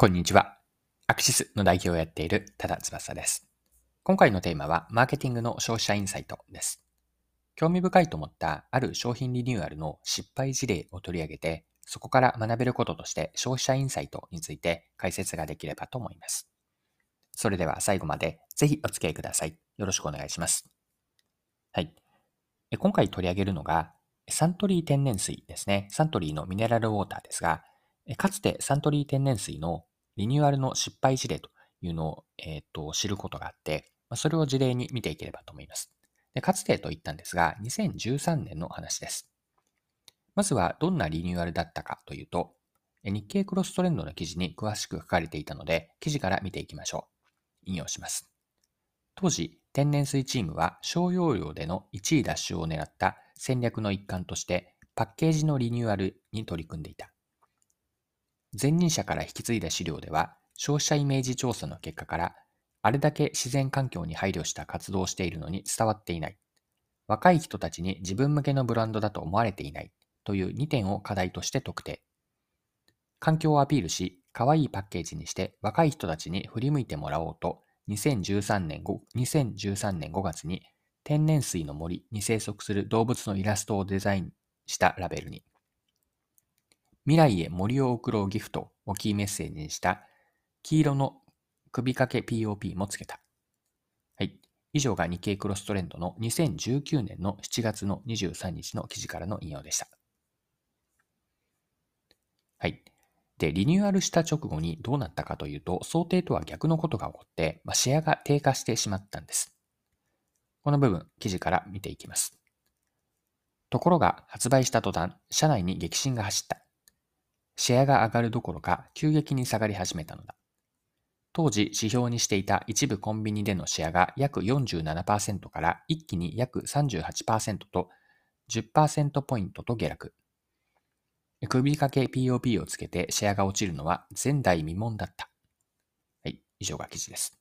こんにちは。アクシスの代表をやっている多田翼です。今回のテーマは、マーケティングの消費者インサイトです。興味深いと思ったある商品リニューアルの失敗事例を取り上げて、そこから学べることとして消費者インサイトについて解説ができればと思います。それでは最後までぜひお付き合いください。よろしくお願いします。はい。今回取り上げるのが、サントリー天然水ですね。サントリーのミネラルウォーターですが、かつてサントリー天然水のリニューアルの失敗事例というのを、えーと、知ることがあって、それを事例に見ていければと思います。でかつてと言ったんですが、2013年の話です。まずはどんなリニューアルだったかというと、日経クロストレンドの記事に詳しく書かれていたので、記事から見ていきましょう。引用します。当時、天然水チームは小容量での1位奪取を狙った戦略の一環として、パッケージのリニューアルに取り組んでいた。前任者から引き継いだ資料では、消費者イメージ調査の結果から、あれだけ自然環境に配慮した活動をしているのに伝わっていない。若い人たちに自分向けのブランドだと思われていないという2点を課題として特定。環境をアピールし、可愛いパッケージにして若い人たちに振り向いてもらおうと、2013年 5, 2013年5月に天然水の森に生息する動物のイラストをデザインしたラベルに、未来へ森を送ろうギフトをキーメッセージにした黄色の首掛け POP もつけた。はい。以上が日経クロストレンドの2019年の7月の23日の記事からの引用でした。はい。で、リニューアルした直後にどうなったかというと、想定とは逆のことが起こって、まあ、シェアが低下してしまったんです。この部分、記事から見ていきます。ところが、発売した途端、社内に激震が走った。シェアが上がるどころか急激に下がり始めたのだ。当時指標にしていた一部コンビニでのシェアが約47%から一気に約38%と10%ポイントと下落。首掛け POP をつけてシェアが落ちるのは前代未聞だった。はい、以上が記事です。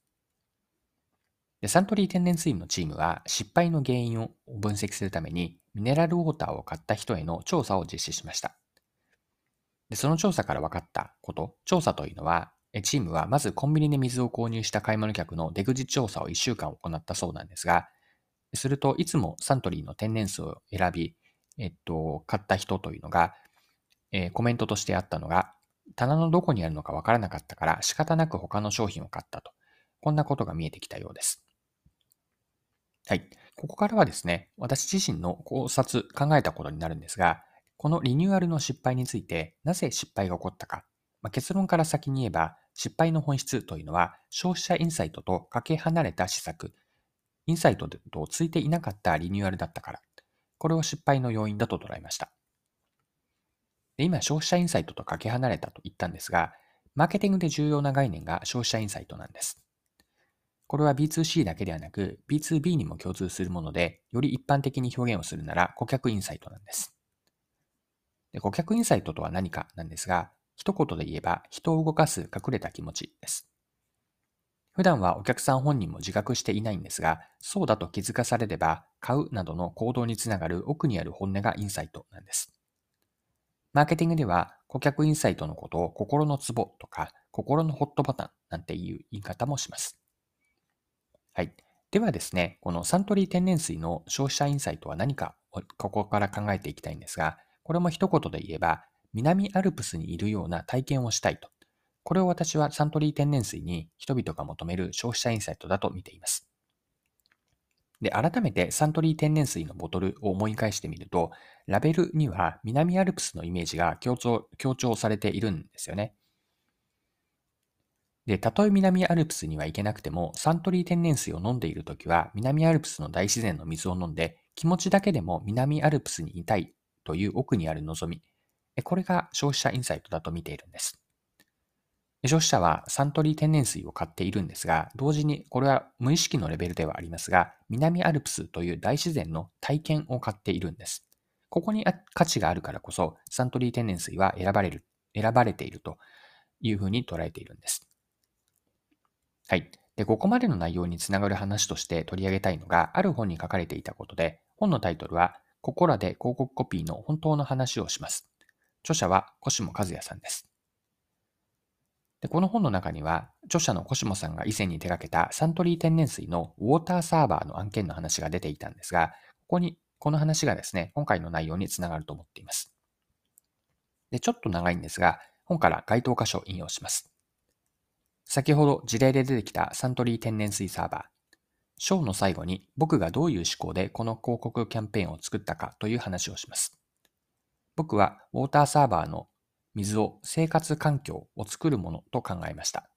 でサントリー天然水のチームは失敗の原因を分析するためにミネラルウォーターを買った人への調査を実施しました。でその調査から分かったこと、調査というのは、チームはまずコンビニで水を購入した買い物客の出口調査を1週間行ったそうなんですが、するといつもサントリーの天然水を選び、えっと、買った人というのが、えー、コメントとしてあったのが、棚のどこにあるのか分からなかったから仕方なく他の商品を買ったと。こんなことが見えてきたようです。はい。ここからはですね、私自身の考察、考えたことになるんですが、このリニューアルの失敗について、なぜ失敗が起こったか。まあ、結論から先に言えば、失敗の本質というのは、消費者インサイトとかけ離れた施策、インサイトとついていなかったリニューアルだったから、これを失敗の要因だと捉えました。で今、消費者インサイトとかけ離れたと言ったんですが、マーケティングで重要な概念が消費者インサイトなんです。これは B2C だけではなく B2B にも共通するもので、より一般的に表現をするなら顧客インサイトなんです。で顧客インサイトとは何かなんですが、一言で言えば人を動かす隠れた気持ちです。普段はお客さん本人も自覚していないんですが、そうだと気づかされれば、買うなどの行動につながる奥にある本音がインサイトなんです。マーケティングでは、顧客インサイトのことを心のツボとか、心のホットボタンなんていう言い方もします。はい。ではですね、このサントリー天然水の消費者インサイトは何か、ここから考えていきたいんですが、これも一言で言えば、南アルプスにいるような体験をしたいと。これを私はサントリー天然水に人々が求める消費者インサイトだと見ています。で、改めてサントリー天然水のボトルを思い返してみると、ラベルには南アルプスのイメージが強調強調されているんですよね。で、たとえ南アルプスには行けなくても、サントリー天然水を飲んでいるときは、南アルプスの大自然の水を飲んで、気持ちだけでも南アルプスにいたいという奥にある望み。これが消費者インサイトだと見ているんです。消費者はサントリー天然水を買っているんですが、同時にこれは無意識のレベルではありますが、南アルプスという大自然の体験を買っているんです。ここに価値があるからこそ、サントリー天然水は選ばれる、選ばれているというふうに捉えているんです。はい。で、ここまでの内容につながる話として取り上げたいのが、ある本に書かれていたことで、本のタイトルは、ここらで広告コピーの本当の話をします。著者は小下和也さんです。でこの本の中には、著者のコシモさんが以前に手掛けたサントリー天然水のウォーターサーバーの案件の話が出ていたんですが、ここに、この話がですね、今回の内容につながると思っています。で、ちょっと長いんですが、本から該当箇所を引用します。先ほど事例で出てきたサントリー天然水サーバー。ショーの最後に僕がどういう思考でこの広告キャンペーンを作ったかという話をします。僕はウォーターサーバーの水を生活環境を作るものと考えました。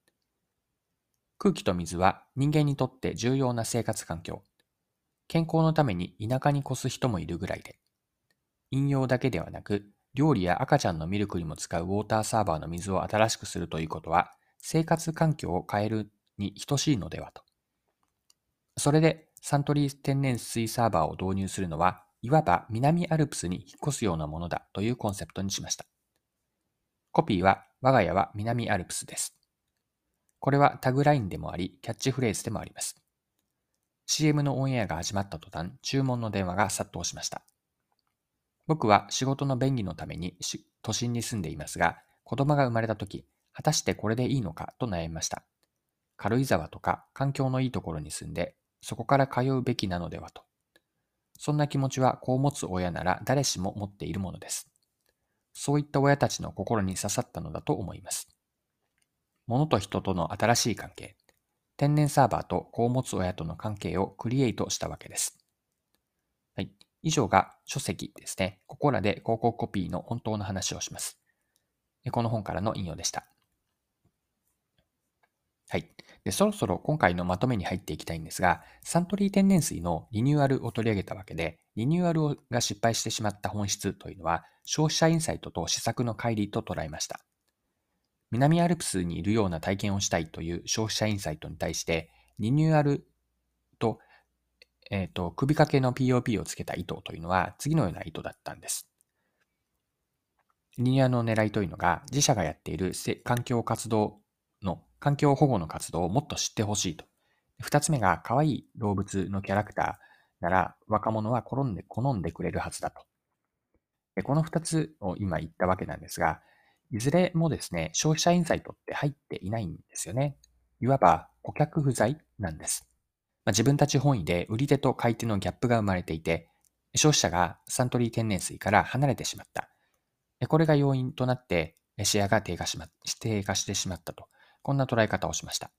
空気と水は人間にとって重要な生活環境。健康のために田舎に越す人もいるぐらいで。飲用だけではなく、料理や赤ちゃんのミルクにも使うウォーターサーバーの水を新しくするということは、生活環境を変えるに等しいのではと。それでサントリー天然水サーバーを導入するのは、いわば南アルプスに引っ越すようなものだというコンセプトにしました。コピーは、我が家は南アルプスです。これはタグラインでもあり、キャッチフレーズでもあります。CM のオンエアが始まった途端、注文の電話が殺到しました。僕は仕事の便宜のために都心に住んでいますが、子供が生まれた時、果たしてこれでいいのかと悩みました。軽井沢とか環境のいいところに住んで、そこから通うべきなのではと。そんな気持ちは子を持つ親なら誰しも持っているものです。そういった親たちの心に刺さったのだと思います。物と人との新しい関係、天然サーバーと子を持つ親との関係をクリエイトしたわけです。はい。以上が書籍ですね。ここらで広告コピーの本当の話をします。この本からの引用でした。はい。で、そろそろ今回のまとめに入っていきたいんですが、サントリー天然水のリニューアルを取り上げたわけで、リニューアルが失敗してしまった本質というのは、消費者インサイトと施策の乖離と捉えました。南アルプスにいるような体験をしたいという消費者インサイトに対して、リニューアルとえっ、ー、と、首掛けの POP をつけた意図というのは次のような意図だったんです。リニューアルの狙いというのが自社がやっている環境活動、環境保護の活動をもっと知ってほしいと。二つ目が可愛い動物のキャラクターなら若者は好んで、好んでくれるはずだと。この二つを今言ったわけなんですが、いずれもですね、消費者インサイトって入っていないんですよね。いわば顧客不在なんです。まあ、自分たち本位で売り手と買い手のギャップが生まれていて、消費者がサントリー天然水から離れてしまった。これが要因となって、シェアが低下しま、低下してしまったと。こんな捉え方をしました。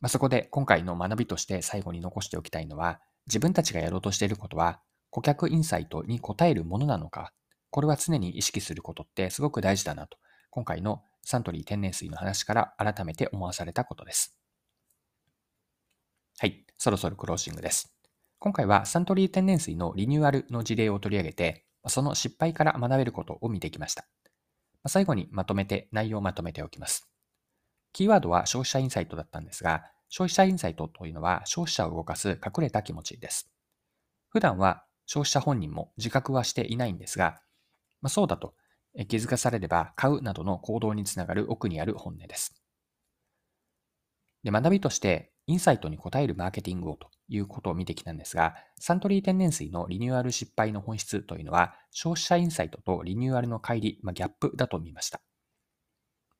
まあ、そこで今回の学びとして最後に残しておきたいのは、自分たちがやろうとしていることは、顧客インサイトに応えるものなのか、これは常に意識することってすごく大事だなと、今回のサントリー天然水の話から改めて思わされたことです。はい、そろそろクロージングです。今回はサントリー天然水のリニューアルの事例を取り上げて、その失敗から学べることを見てきました。最後にまとめて内容をまとめておきます。キーワードは消費者インサイトだったんですが、消費者インサイトというのは消費者を動かす隠れた気持ちです。普段は消費者本人も自覚はしていないんですが、まあ、そうだと気づかされれば買うなどの行動につながる奥にある本音です。で学びとしてインサイトに応えるマーケティングをということを見てきたんですが、サントリー天然水のリニューアル失敗の本質というのは、消費者インサイトとリニューアルの乖離、まあ、ギャップだと見ました。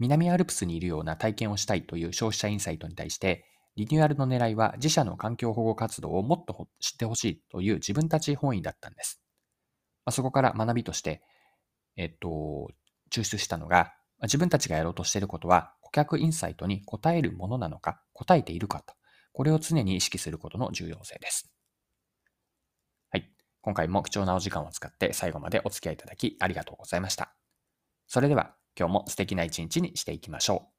南アルプスにいるような体験をしたいという消費者インサイトに対して、リニューアルの狙いは自社の環境保護活動をもっと知ってほしいという自分たち本意だったんです。まあ、そこから学びとして、えっと、抽出したのが、自分たちがやろうとしていることは顧客インサイトに答えるものなのか、答えているかと、これを常に意識することの重要性です。はい。今回も貴重なお時間を使って最後までお付き合いいただきありがとうございました。それでは今日も素敵な一日にしていきましょう。